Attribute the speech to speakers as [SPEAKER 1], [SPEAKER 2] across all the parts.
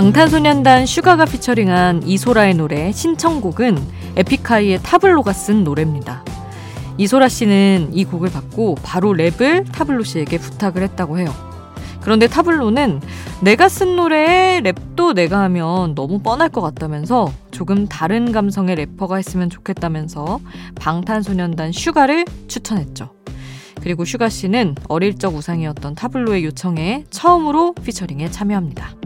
[SPEAKER 1] 방탄소년단 슈가가 피처링한 이소라의 노래 신청곡은 에픽하이의 타블로가 쓴 노래입니다. 이소라 씨는 이 곡을 받고 바로 랩을 타블로 씨에게 부탁을 했다고 해요. 그런데 타블로는 내가 쓴 노래에 랩도 내가 하면 너무 뻔할 것 같다면서 조금 다른 감성의 래퍼가 했으면 좋겠다면서 방탄소년단 슈가를 추천했죠. 그리고 슈가 씨는 어릴 적 우상이었던 타블로의 요청에 처음으로 피처링에 참여합니다.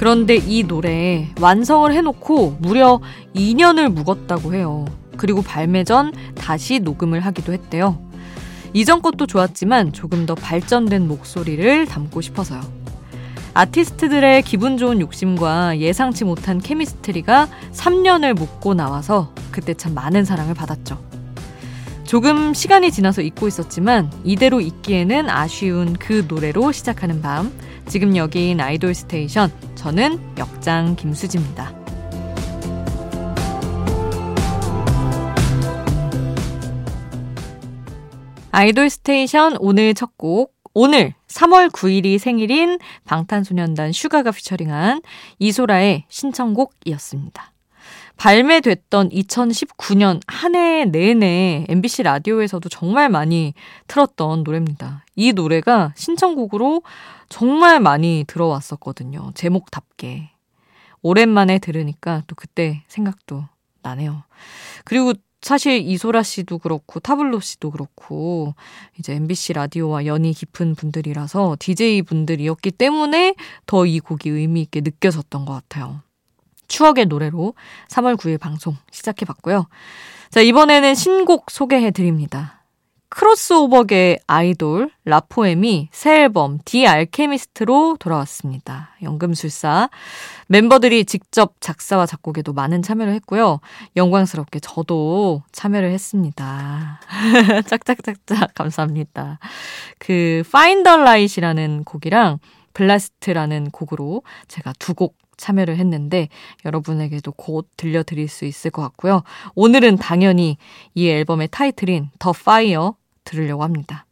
[SPEAKER 1] 그런데 이 노래 완성을 해놓고 무려 2년을 묵었다고 해요. 그리고 발매 전 다시 녹음을 하기도 했대요. 이전 것도 좋았지만 조금 더 발전된 목소리를 담고 싶어서요. 아티스트들의 기분 좋은 욕심과 예상치 못한 케미스트리가 3년을 묵고 나와서 그때 참 많은 사랑을 받았죠. 조금 시간이 지나서 잊고 있었지만 이대로 잊기에는 아쉬운 그 노래로 시작하는 밤. 지금 여긴 아이돌 스테이션. 저는 역장 김수지입니다. 아이돌 스테이션 오늘 첫 곡. 오늘 3월 9일이 생일인 방탄소년단 슈가가 피처링한 이소라의 신청곡이었습니다. 발매됐던 2019년 한 해 내내 MBC 라디오에서도 정말 많이 틀었던 노래입니다. 이 노래가 신청곡으로 정말 많이 들어왔었거든요. 제목답게. 오랜만에 들으니까 또 그때 생각도 나네요. 그리고 사실 이소라 씨도 그렇고 타블로 씨도 그렇고 이제 MBC 라디오와 연이 깊은 분들이라서 DJ 분들이었기 때문에 더 이 곡이 의미 있게 느껴졌던 것 같아요. 추억의 노래로 3월 9일 방송 시작해 봤고요. 자, 이번에는 신곡 소개해 드립니다. 크로스오버계 아이돌 라포엠이 새 앨범 The Alchemist로 돌아왔습니다. 연금술사 멤버들이 직접 작사와 작곡에도 많은 참여를 했고요. 영광스럽게 저도 참여를 했습니다. 짝짝짝짝 감사합니다. 그 Find The Light라는 곡이랑 Blast라는 곡으로 제가 두 곡 참여를 했는데 여러분에게도 곧 들려드릴 수 있을 것 같고요. 오늘은 당연히 이 앨범의 타이틀인 The Fire 들으려고 합니다.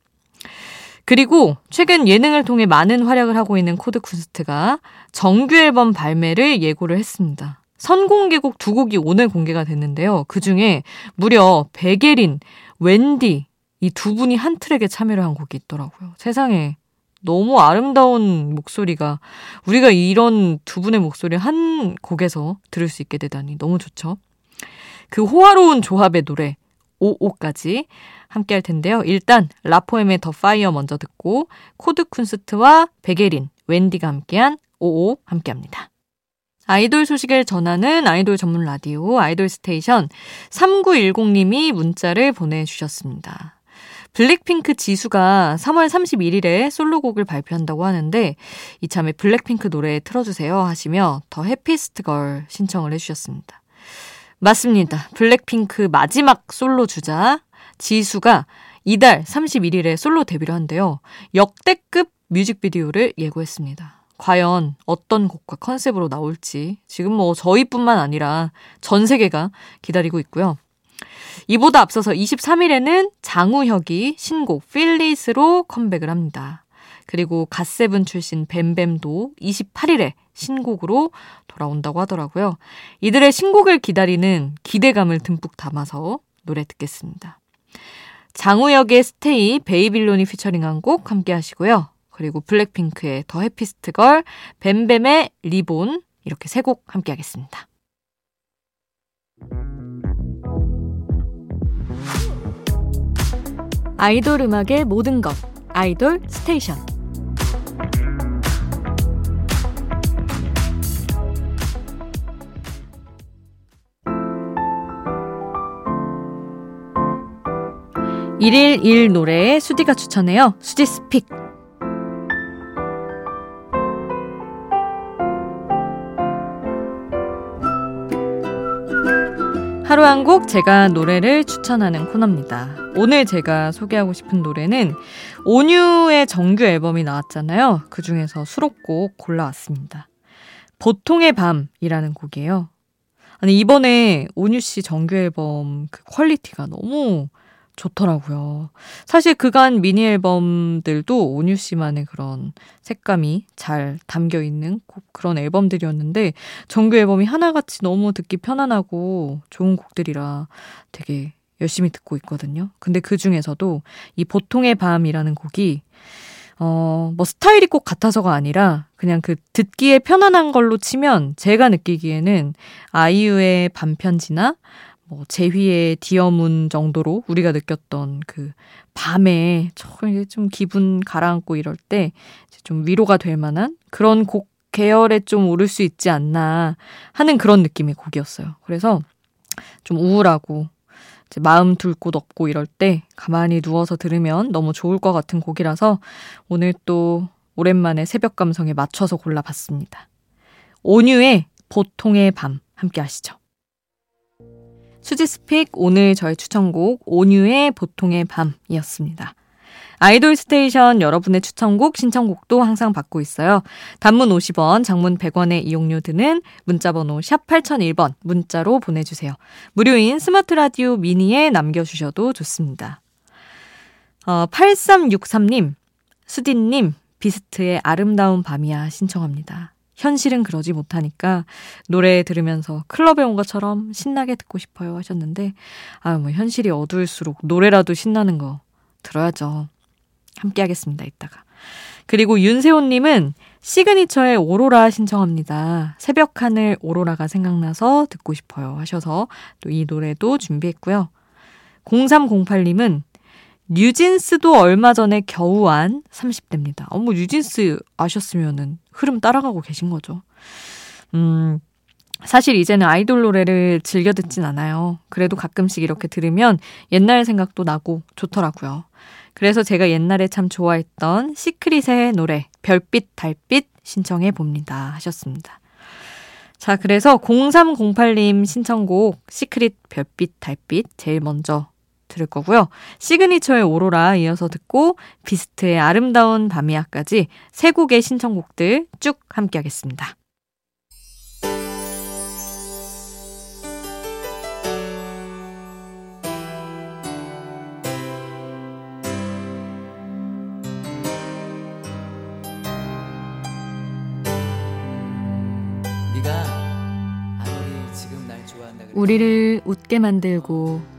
[SPEAKER 1] 그리고 최근 예능을 통해 많은 활약을 하고 있는 코드 쿤스트가 정규 앨범 발매를 예고를 했습니다. 선공개곡 두 곡이 오늘 공개가 됐는데요. 그 중에 무려 백예린, 웬디 이 두 분이 한 트랙에 참여를 한 곡이 있더라고요. 세상에 너무 아름다운 목소리가 우리가 이런 두 분의 목소리 한 곡에서 들을 수 있게 되다니 너무 좋죠. 그 호화로운 조합의 노래 55까지 함께 할 텐데요. 일단 라포엠의 The Fire 먼저 듣고 코드 쿤스트와 백예린, 웬디가 함께한 55 함께 합니다. 아이돌 소식을 전하는 아이돌 전문 라디오 아이돌 스테이션 3910님이 문자를 보내주셨습니다. 블랙핑크 지수가 3월 31일에 솔로곡을 발표한다고 하는데 이참에 블랙핑크 노래 틀어주세요 하시며 더 해피스트 걸 신청을 해주셨습니다. 맞습니다. 블랙핑크 마지막 솔로 주자 지수가 이달 31일에 솔로 데뷔를 한대요. 역대급 뮤직비디오를 예고했습니다. 과연 어떤 곡과 컨셉으로 나올지 지금 뭐 저희뿐만 아니라 전 세계가 기다리고 있고요. 이보다 앞서서 23일에는 장우혁이 신곡 필리스로 컴백을 합니다. 그리고 갓세븐 출신 뱀뱀도 28일에 신곡으로 돌아온다고 하더라고요. 이들의 신곡을 기다리는 기대감을 듬뿍 담아서 노래 듣겠습니다. 장우혁의 Stay, 베이빌론이 피처링한 곡 함께 하시고요. 그리고 블랙핑크의 The Happiest Girl, 뱀뱀의 riBBon 이렇게 세 곡 함께 하겠습니다. 아이돌 음악의 모든 것 아이돌 스테이션 일일일 노래에 수디가 추천해요. 수지 스픽. 하루 한 곡 제가 노래를 추천하는 코너입니다. 오늘 제가 소개하고 싶은 노래는 온유의 정규 앨범이 나왔잖아요. 그 중에서 수록곡 골라왔습니다. 보통의 밤이라는 곡이에요. 아니, 이번에 온유 씨 정규 앨범 그 quality가 너무 좋더라고요. 사실 그간 미니 앨범들도 온유 씨만의 그런 색감이 잘 담겨 있는 그런 앨범들이었는데 정규 앨범이 하나같이 너무 듣기 편안하고 좋은 곡들이라 되게 열심히 듣고 있거든요. 근데 그 중에서도 이 보통의 밤이라는 곡이 어, 뭐 스타일이 꼭 같아서가 아니라 그냥 그 듣기에 편안한 걸로 치면 제가 느끼기에는 아이유의 반편지나 뭐 제휘의 디어문 정도로 우리가 느꼈던 그 밤에 좀 기분 가라앉고 이럴 때 좀 위로가 될 만한 그런 곡 계열에 좀 오를 수 있지 않나 하는 그런 느낌의 곡이었어요. 그래서 좀 우울하고 마음 둘 곳 없고 이럴 때 가만히 누워서 들으면 너무 좋을 것 같은 곡이라서 오늘 또 오랜만에 새벽 감성에 맞춰서 골라봤습니다. 온유의 보통의 밤 함께 하시죠. 수지스픽 오늘 저의 추천곡 온유의 보통의 밤이었습니다. 아이돌 스테이션 여러분의 추천곡, 신청곡도 항상 받고 있어요. 단문 50원, 장문 100원의 이용료 드는 문자번호 샵 8001번 문자로 보내주세요. 무료인 스마트 라디오 미니에 남겨주셔도 좋습니다. 어, 8363님, 수디님, 비스트의 아름다운 밤이야 신청합니다. 현실은 그러지 못하니까 노래 들으면서 클럽에 온 것처럼 신나게 듣고 싶어요 하셨는데, 아, 뭐, 현실이 어두울수록 노래라도 신나는 거 들어야죠. 함께 하겠습니다, 이따가. 그리고 윤세호님은 시그니처의 오로라 신청합니다. 새벽 하늘 오로라가 생각나서 듣고 싶어요 하셔서 또 이 노래도 준비했고요. 0308님은 뉴진스도 얼마 전에 겨우 안 30대입니다. 어머, 뉴진스 아셨으면은 흐름 따라가고 계신 거죠. 음, 사실 이제는 아이돌 노래를 즐겨 듣진 않아요. 그래도 가끔씩 이렇게 들으면 옛날 생각도 나고 좋더라고요. 그래서 제가 옛날에 참 좋아했던 시크릿의 노래, 별빛, 달빛 신청해 봅니다. 하셨습니다. 자, 그래서 0308님 신청곡 시크릿, 별빛, 달빛 제일 먼저 들을 거고요. 시그니처의 오로라 이어서 듣고 비스트의 아름다운 밤이야까지 세 곡의 신청곡들 쭉 함께 하겠습니다. 우리를 웃게 만들고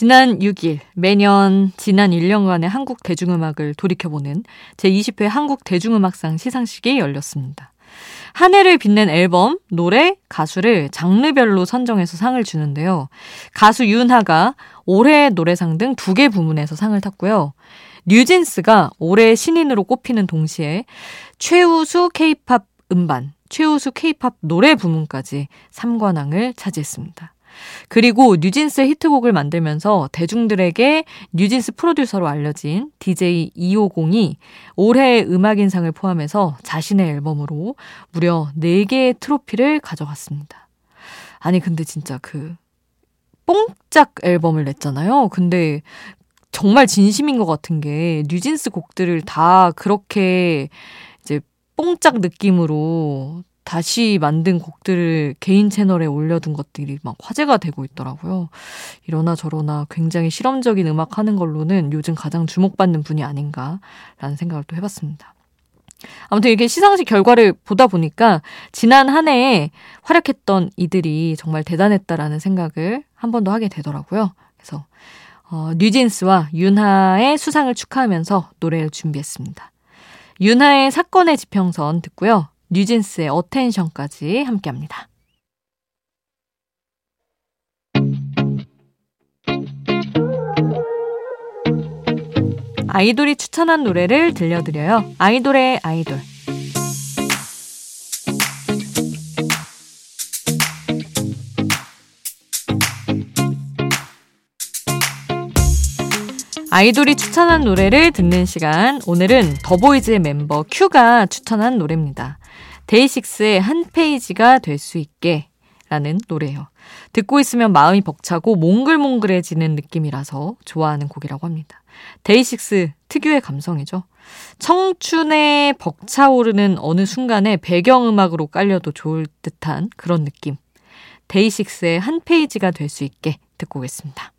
[SPEAKER 1] 지난 6일 매년 지난 1년간의 한국 대중음악을 돌이켜보는 제20회 한국 대중음악상 시상식이 열렸습니다. 한 해를 빛낸 앨범, 노래, 가수를 장르별로 선정해서 상을 주는데요. 가수 윤하가 올해의 노래상 등 두 개 부문에서 상을 탔고요. 뉴진스가 올해 신인으로 꼽히는 동시에 최우수 케이팝 음반, 최우수 케이팝 노래 부문까지 3관왕을 차지했습니다. 그리고 뉴진스의 히트곡을 만들면서 대중들에게 뉴진스 프로듀서로 알려진 DJ 250이 올해의 음악인상을 포함해서 자신의 앨범으로 무려 4개의 트로피를 가져갔습니다. 아니, 근데 진짜 그, 뽕짝 앨범을 냈잖아요. 근데 정말 진심인 것 같은 게 뉴진스 곡들을 다 그렇게 이제 뽕짝 느낌으로 다시 만든 곡들을 개인 채널에 올려둔 것들이 막 화제가 되고 있더라고요. 이러나 저러나 굉장히 실험적인 음악 하는 걸로는 요즘 가장 주목받는 분이 아닌가라는 생각을 또 해봤습니다. 아무튼 이렇게 시상식 결과를 보다 보니까 지난 한 해에 활약했던 이들이 정말 대단했다라는 생각을 한 번 더 하게 되더라고요. 그래서 어, 뉴진스와 윤하의 수상을 축하하면서 노래를 준비했습니다. 윤하의 사건의 지평선 듣고요. 뉴진스의 어텐션까지 함께합니다. 아이돌이 추천한 노래를 들려드려요. 아이돌의 아이돌. 아이돌이 추천한 노래를 듣는 시간. 오늘은 더보이즈의 멤버 큐가 추천한 노래입니다. 데이식스의 한 페이지가 될 수 있게 라는 노래예요. 듣고 있으면 마음이 벅차고 몽글몽글해지는 느낌이라서 좋아하는 곡이라고 합니다. 데이식스 특유의 감성이죠. 청춘에 벅차오르는 어느 순간에 배경음악으로 깔려도 좋을 듯한 그런 느낌. 데이식스의 한 페이지가 될 수 있게 듣고 오겠습니다.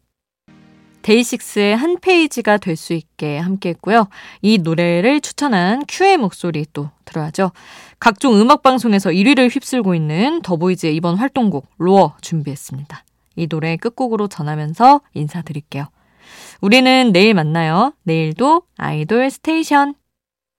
[SPEAKER 1] 데이식스의 한 페이지가 될 수 있게 함께 했고요. 이 노래를 추천한 큐의 목소리 또 들어야죠. 각종 음악방송에서 1위를 휩쓸고 있는 더보이즈의 이번 활동곡 ROAR 준비했습니다. 이 노래 끝곡으로 전하면서 인사드릴게요. 우리는 내일 만나요. 내일도 아이돌 스테이션.